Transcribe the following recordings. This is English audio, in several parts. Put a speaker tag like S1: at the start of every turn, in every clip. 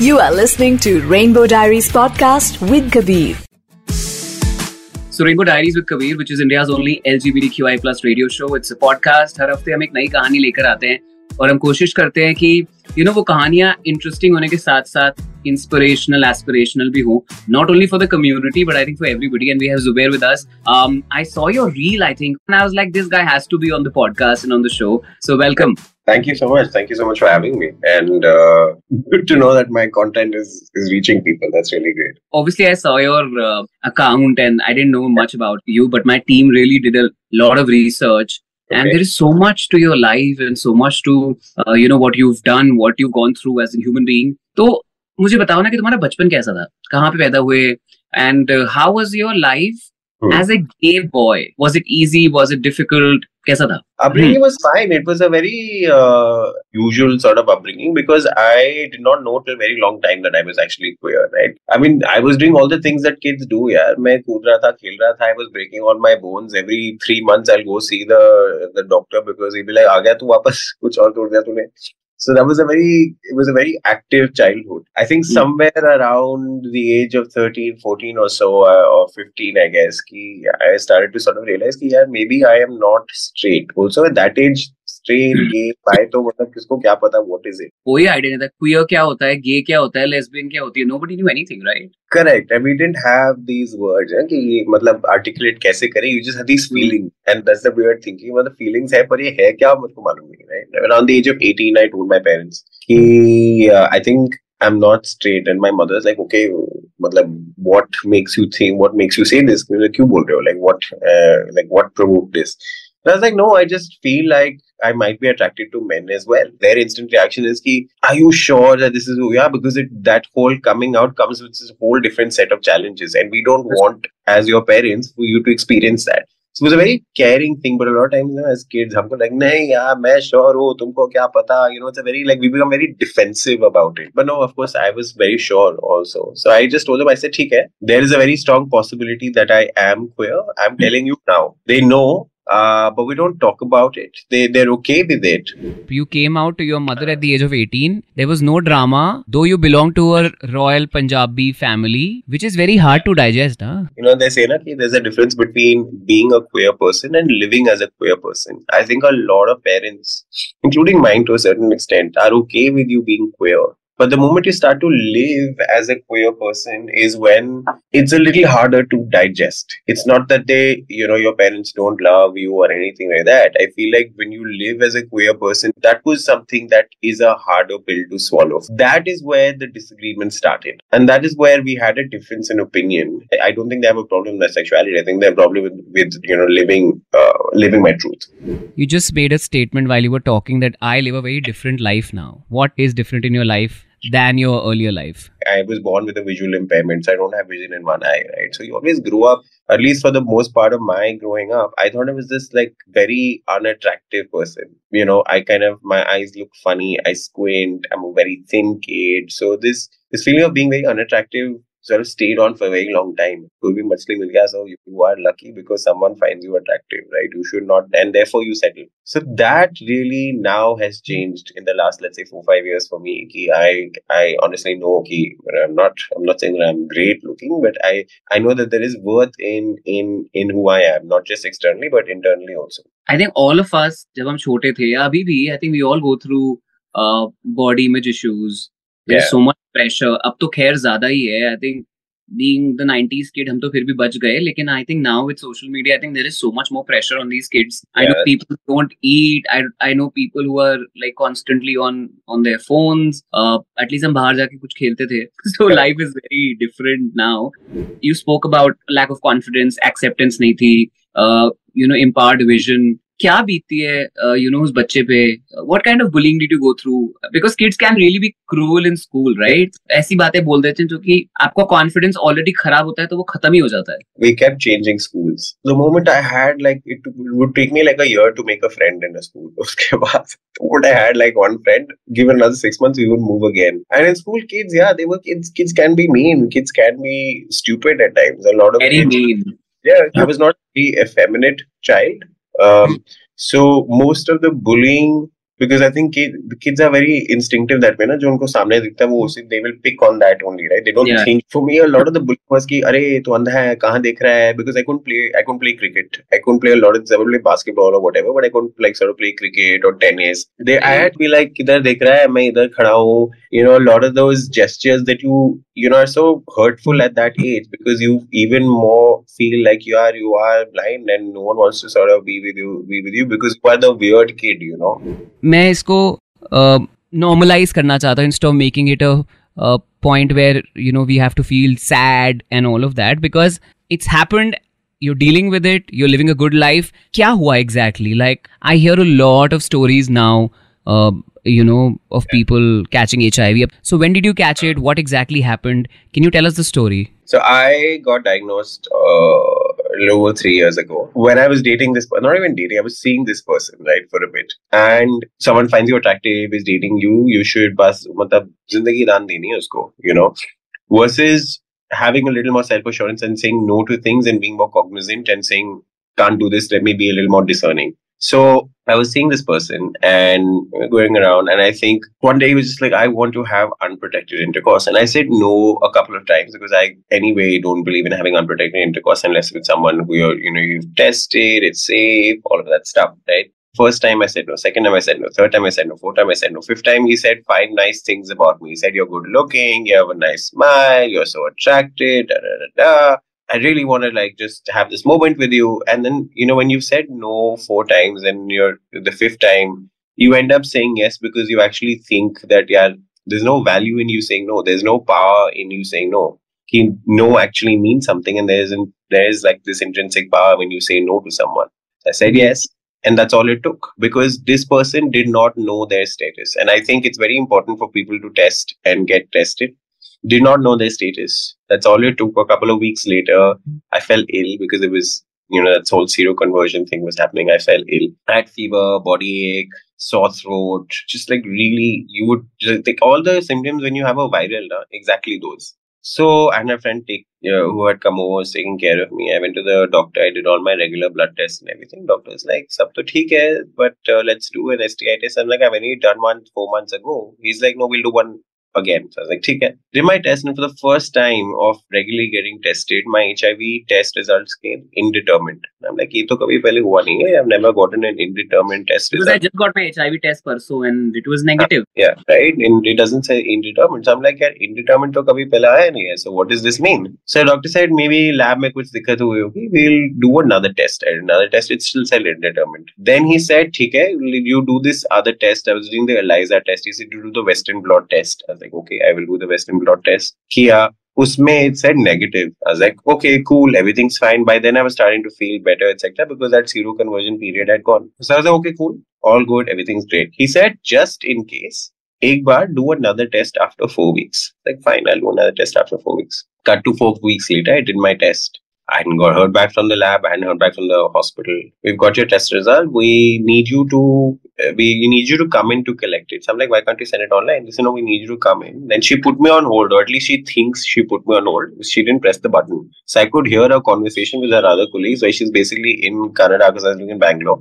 S1: You are listening to Rainbow Diaries podcast with Kabir.
S2: So Rainbow Diaries with Kabir, which is India's only LGBTQI plus radio show. It's a podcast. हर हफ्ते हम एक नई कहानी लेकर आते हैं और हम कोशिश करते हैं कि यू you नो know, वो कहानियाँ इंटरेस्टिंग होने के साथ साथ इंस्पिरेशनल एस्पिरेशनल भी हो not only for the community but I think for everybody and we have Zubair with us I saw your reel I think and I was like this guy has to be on the podcast and on the show so welcome
S3: Thank you so much. Thank you so much for having me. And uh, good to know that my content is is reaching people. That's really great.
S2: Obviously, I saw your uh, account and I didn't know much about you, but my team really did a lot of research. Okay. And there is so much to your life and so much to uh, you know what you've done, what you've gone through as a human being. तो मुझे बताओ ना कि तुम्हारा बचपन कैसा था कहाँ पे पैदा हुए and how was your life as a gay boy was it easy was it difficult कैसा था
S3: upbringing hmm. was fine it was a very uh, usual sort of upbringing because i did not know till very long time that i was actually queer right i mean i was doing all the things that kids do yeah मैं कूद रहा था खेल रहा था i was breaking all my bones every 3 months i'll go see the the doctor because he'll be like आ गया तू वापस कुछ और तोड़ दिया तूने so that was a very it was a very active childhood. I think mm. somewhere around the age of 13, 14 or so, uh, or 15, I guess, ki, I started to sort of realize that yeah, maybe I am not straight. Also at that age, straight gay bi तो मतलब किसको क्या पता what is it
S2: कोई idea नहीं था queer क्या होता है गे क्या होता है लेस्बियन क्या होती है nobody knew anything right
S3: correct and we didn't have these words कि ये मतलब आर्टिकुलेट कैसे करें you just have these feeling and that's the weird thinking मतलब फीलिंग्स है पर ये है क्या मुझको मालूम नहीं right around the age of 18 I told my parents कि I think I'm not straight. And my mother's like, okay, matlab, what makes you think, what makes you say this? Like, kyun bol rahe ho? Like, what, uh, like, what provoked this? I was like, no, I just feel like I might be attracted to men as well. Their instant reaction is, ki, are you sure that this is who you are? Because it, that whole coming out comes with this whole different set of challenges. And we don't want, as your parents, for you to experience that. So it was a very caring thing. But a lot of times you know, as kids, humko like, nahi I'm sure ho, tumko kya pata? You know, it's a very, like, we become very defensive about it. But no, of course, I was very sure also. So I just told them, I said, theek hai, there is a very strong possibility that I am queer. I'm hmm. telling you now. They know uh, but we don't talk about it. They they're okay with it.
S2: You came out to your mother at the age of 18. There was no drama, though you belong to a royal Punjabi family, which is very hard to digest. Huh?
S3: You know, they say that there's a difference between being a queer person and living as a queer person. I think a lot of parents, including mine to a certain extent, are okay with you being queer but the moment you start to live as a queer person is when it's a little harder to digest. It's not that they, you know, your parents don't love you or anything like that. I feel like when you live as a queer person, that was something that is a harder pill to swallow. That is where the disagreement started. And that is where we had a difference in opinion. I don't think they have a problem with my sexuality. I think they have a problem with, with you know, living, uh, living my truth.
S2: You just made a statement while you were talking that I live a very different life now. What is different in your life than your earlier life?
S3: I was born with a visual impairment, so I don't have vision in one eye, right? So you always grew up, at least for the most part of my growing up, I thought I was this like very unattractive person. You know, I kind of my eyes look funny, I squint, I'm a very thin kid. So this this feeling of being very unattractive sort of stayed on for a very long time. Could be much like so you are lucky because someone finds you attractive, right? You should not, and therefore you settle. So that really now has changed in the last, let's say, four five years for me. Ki I I honestly know ki I'm not I'm not saying that I'm great looking, but I I know that there is worth in in in who I am, not just externally but internally also.
S2: I think all of us, जब हम छोटे थे या अभी भी, I think we all go through uh, body image issues yeah. so much pressure. अब तो खैर ज़्यादा ही है. I think being the 90s kid हम तो फिर भी बच गए. लेकिन I think now with social media I think there is so much more pressure on these kids I know people don't eat I I know people who are like constantly on on their phones at least हम बाहर जाके कुछ खेलते थे. So life is very different now you spoke about lack of confidence acceptance नहीं थी. You know impaired vision क्या बीती है यू नो उस बच्चे पे? What kind of bullying did you go through because kids can really be cruel in school right ऐसी बातें बोल देते हैं जो कि आपका कॉन्फिडेंस ऑलरेडी खराब होता है तो वो खत्म ही हो जाता है।
S3: We kept changing schools the moment I had like it would take me like a year to make a friend in a school उसके बाद what I had like one friend given another 6 months we would move again and in school kids या they were kids kids can be mean kids can be stupid at times a lot of
S2: very mean
S3: Yeah, I was not the effeminate child. Um, so most of the bullying because I think kid, the kids are very instinctive that way ना जो उनको सामने दिखता है वो उसी they will pick on that only right they don't
S2: Yeah.
S3: think for me a lot of the bullying was कि अरे तू अंधा है कहाँ देख रहा है because I couldn't play I couldn't play cricket I couldn't play a lot of I would play basketball or whatever but I couldn't like sort of play cricket or tennis they yeah. I had to be like किधर देख रहा है मैं इधर खड़ा हूँ you know a lot of those gestures that you you know are so hurtful at that age because you even more feel like you are you are blind and no one wants to sort of be with you be with you because you are the weird kid you know
S2: मैं इसको normalise करना चाहता हूँ instead of making it a point where you know we have to feel sad and all of that because it's happened you're dealing with it you're living a good life kya hua exactly like i hear a lot of stories now uh, you know of people catching hiv so when did you catch it what exactly happened can you tell us the story
S3: So I got diagnosed uh, Lower three years ago, when I was dating this, not even dating, I was seeing this person, right, for a bit. And someone finds you attractive, is dating you, you should bas, you know, versus having a little more self-assurance and saying no to things and being more cognizant and saying, can't do this, let me be a little more discerning. So I was seeing this person and going around, and I think one day he was just like, I want to have unprotected intercourse. And I said no a couple of times because I, anyway, don't believe in having unprotected intercourse unless with someone who you're, you know, you've tested, it's safe, all of that stuff, right? First time I said no, second time I said no, third time I said no, fourth time I said no, fifth time he said five nice things about me. He said, You're good looking, you have a nice smile, you're so attractive, da da da da. I really want to like just have this moment with you. And then, you know, when you've said no four times and you're the fifth time, you end up saying yes because you actually think that, yeah, there's no value in you saying no. There's no power in you saying no. He, no actually means something and there isn't, there is like this intrinsic power when you say no to someone. I said yes. And that's all it took because this person did not know their status. And I think it's very important for people to test and get tested did not know their status. That's all it took. A couple of weeks later, I fell ill because it was, you know, that whole seroconversion thing was happening. I fell ill. I had fever, body ache, sore throat, just like really, you would just like all the symptoms when you have a viral, exactly those. So I had a friend take, who had come over was taking care of me. I went to the doctor. I did all my regular blood tests and everything. Doctor's like, "Sab to theek hai, but uh, let's do an STI test." I'm like, "I've only done one four months ago." He's like, "No, we'll do one again. So I was like, ठीक है. Did my test and for the first time of regularly getting tested, my HIV test results came indeterminate. And I'm like, ये तो कभी पहले हुआ नहीं है. I've never gotten an indeterminate test
S2: because i just got my hiv test parso and it was negative
S3: Yeah, right. And it doesn't say indeterminate. So I'm like, यार indeterminate तो कभी पहले आया नहीं है. So what does this mean? So doctor said maybe lab में कुछ दिक्कत हुई होगी. We'll do another test. And another test, it still said indeterminate. Then he said, ठीक है, you do this other test. I was doing the ELISA test. He said, you do the Western blot test. I was like, like, okay, I will do the Western blot test. Kia. Usme it said negative. I was like, okay, cool, everything's fine. By then I was starting to feel better, etc. Because that seroconversion period had gone. So I was like, okay, cool, all good, everything's great. He said, just in case, एक do another test after four weeks. Like, fine, I'll do another test after four weeks. Cut to four weeks later, I did my test. I hadn't got heard back from the lab. I hadn't heard back from the hospital. We've got your test result. We need you to we need you to come in to collect it. So I'm like, why can't you send it online? They said, no, we need you to come in. Then she put me on hold, or at least she thinks she put me on hold. She didn't press the button. So I could hear her conversation with her other colleagues So she's basically in Kannada because I was living in Bangalore.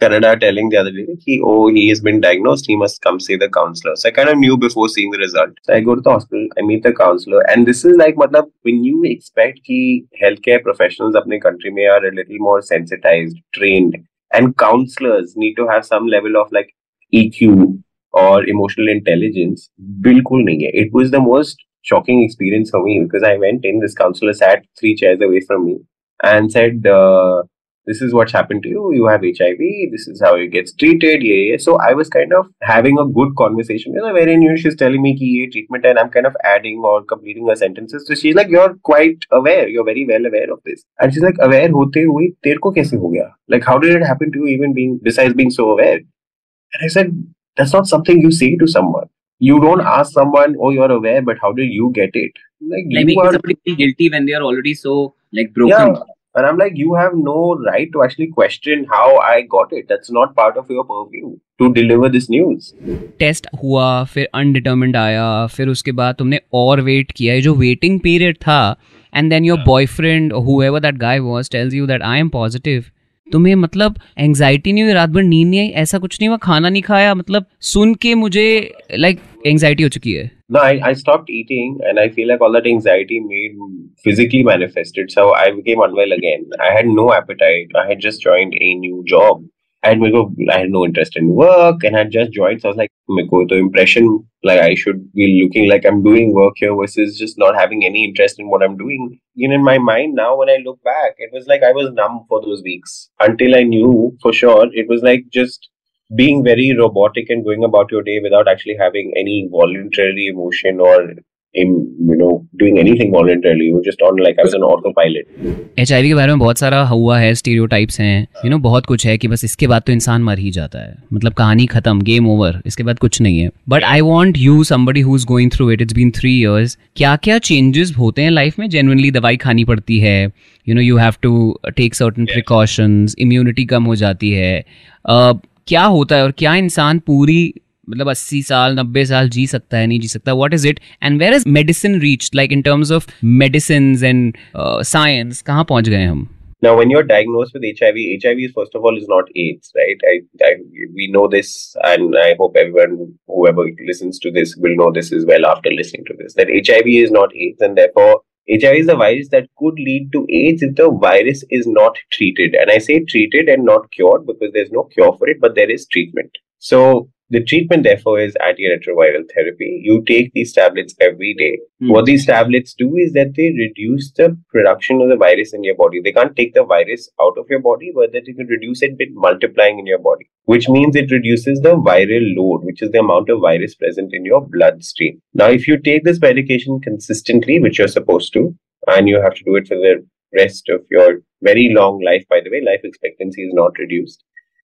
S3: Kannada telling the other day, he, oh, he has been diagnosed. He must come see the counselor. So I kind of knew before seeing the result. So I go to the hospital, I meet the counselor. And this is like, matlab, when you expect that healthcare professionals in your country may are a little more sensitized, trained, and counselors need to have some level of like EQ or emotional intelligence. Bilkul nahi. It was the most shocking experience for me because I went in. This counselor sat three chairs away from me and said, uh, this is what's happened to you. You have HIV. This is how it gets treated. Yeah, yeah. So I was kind of having a good conversation with know, wherein you know, she's telling me ki treatment, and I'm kind of adding or completing her sentences. So she's like, "You're quite aware. You're very well aware of this." And she's like, "Aware hote hui, tere ko kaise ho gaya? Like, how did it happen to you? Even being besides being so aware?" And I said, "That's not something you say to someone." you don't ask someone, oh, you're aware, but how did you get it? Like,
S2: like
S3: you are...
S2: guilty when they are already so like broken.
S3: Yeah, And I'm like, you have no right to actually question how I got it. That's not part of your purview to deliver this news.
S2: Test हुआ फिर अनडिटर्मिंड आया फिर उसके बाद तुमने और wait किया। जो वेटिंग पीरियड था and then your boyfriend however that guy was tells you that I am positive तुम्हें मतलब एंग्जाइटी नहीं हुई रात भर नींद नहीं आई? ऐसा कुछ नहीं हुआ? खाना नहीं खाया? मतलब सुन के मुझे लाइक like, एंग्जाइटी हो चुकी है।
S3: No, I, I stopped eating and I feel like all that anxiety made physically manifested. So I became unwell again. I had no appetite. I had just joined a new job. And I had no interest in work and I just joined. So I was like, the impression like I should be looking like I'm doing work here versus just not having any interest in what I'm doing. You know, in my mind now, when I look back, it was like I was numb for those weeks until I knew for sure it was like just being very robotic and going about your day without actually having any voluntary emotion or in you know doing anything voluntarily. You just on like I was an autopilot.
S2: H के बारे में बहुत सारा हुआ है stereotypes हैं। You know बहुत कुछ है कि बस इसके बाद तो इंसान मर ही जाता है। मतलब कहानी खत्म गेम ओवर इसके बाद कुछ नहीं है। But I want you somebody who is going through it it's been three years क्या क्या चेंजेस होते हैं लाइफ में? जेनुअनली दवाई खानी पड़ती है। You know you have to take certain precautions immunity कम हो जाती है। Uh, क्या होता है और क्या इंसान पूरी मतलब अस्सी साल नब्बे साल जी सकता है नहीं जी सकता what is it and where is medicine reach like in terms of medicine and science कहाँ पहुँच गए हम
S3: Now, when you're diagnosed with HIV, HIV first of all is not AIDS, right? I, I, we know this, and I hope everyone, whoever listens to this, will know this as well after listening to this. That HIV is not AIDS, and therefore HIV is a virus that could lead to AIDS if the virus is not treated. And I say treated and not cured because there's no cure for it, but there is treatment. So the treatment, therefore, is antiretroviral therapy. You take these tablets every day. Mm. What these tablets do is that they reduce the production of the virus in your body. They can't take the virus out of your body, but that you can reduce it by multiplying in your body, which means it reduces the viral load, which is the amount of virus present in your bloodstream. Now, if you take this medication consistently, which you're supposed to, and you have to do it for the rest of your very long life, by the way, life expectancy is not reduced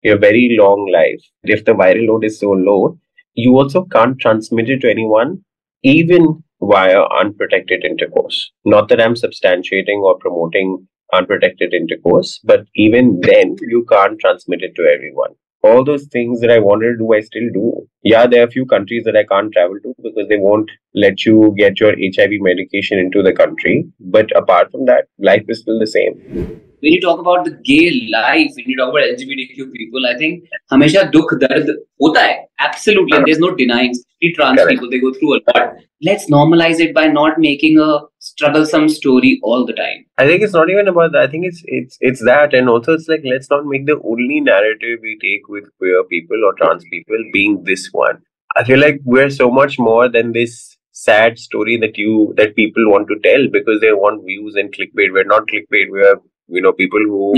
S3: a very long life. If the viral load is so low, you also can't transmit it to anyone, even via unprotected intercourse. Not that I'm substantiating or promoting unprotected intercourse, but even then, you can't transmit it to everyone. All those things that I wanted to do, I still do. Yeah, there are a few countries that I can't travel to because they won't let you get your HIV medication into the country. But apart from that, life is still the same
S2: when you talk about the gay life, when you talk about LGBTQ people, I think हमेशा दुख दर्द होता है. Absolutely, and there's no denying. Trans Correct. people they go through a lot. Let's normalize it by not making a strugglesome story all the time.
S3: I think it's not even about that. I think it's it's it's that, and also it's like let's not make the only narrative we take with queer people or trans people being this one. I feel like we're so much more than this sad story that you that people want to tell because they want views and clickbait. We're not clickbait. We are you know people who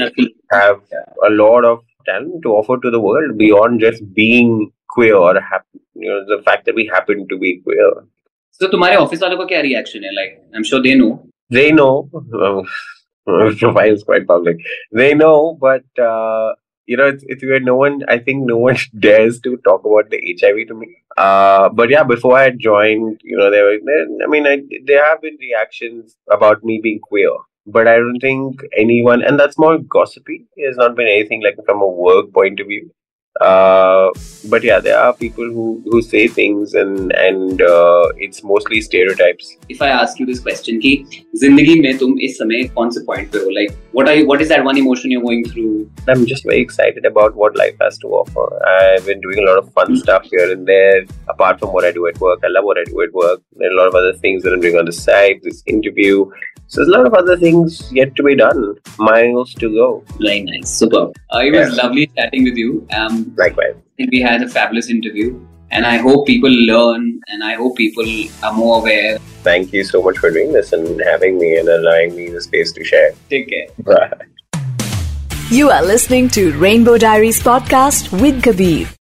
S3: have a lot of talent to offer to the world beyond just being queer or happen, you know the fact that we happen to be queer
S2: so तुम्हारे office वालों का क्या reaction है like I am sure they know
S3: they know profile is quite public they know but uh, you know, it's, it's where no one, I think no one dares to talk about the HIV to me. Uh, but yeah, before I joined, you know, there were, I mean, I, there have been reactions about me being queer but I don't think anyone, and that's more gossipy. It's not been anything like from a work point of view. Uh, but yeah, there are people who, who say things, and and uh, it's mostly stereotypes.
S2: If I ask you this question, ki zindagi mein tum is samay konsa point pe ho? Like, what are you, what is that one emotion you're going through?
S3: I'm just very excited about what life has to offer. I've been doing a lot of fun hmm. stuff here and there. Apart from what I do at work, I love what I do at work. There are a lot of other things that I'm doing on the side. This interview, so there's a lot of other things yet to be done, miles to go.
S2: Very nice, super. Uh, it was lovely chatting with you. Um,
S3: Likewise.
S2: I think we had a fabulous interview, and I hope people learn, and I hope people are more aware.
S3: Thank you so much for doing this and having me and allowing me the space to share.
S2: Take care.
S3: Bye.
S1: You are listening to Rainbow Diaries podcast with Kabir.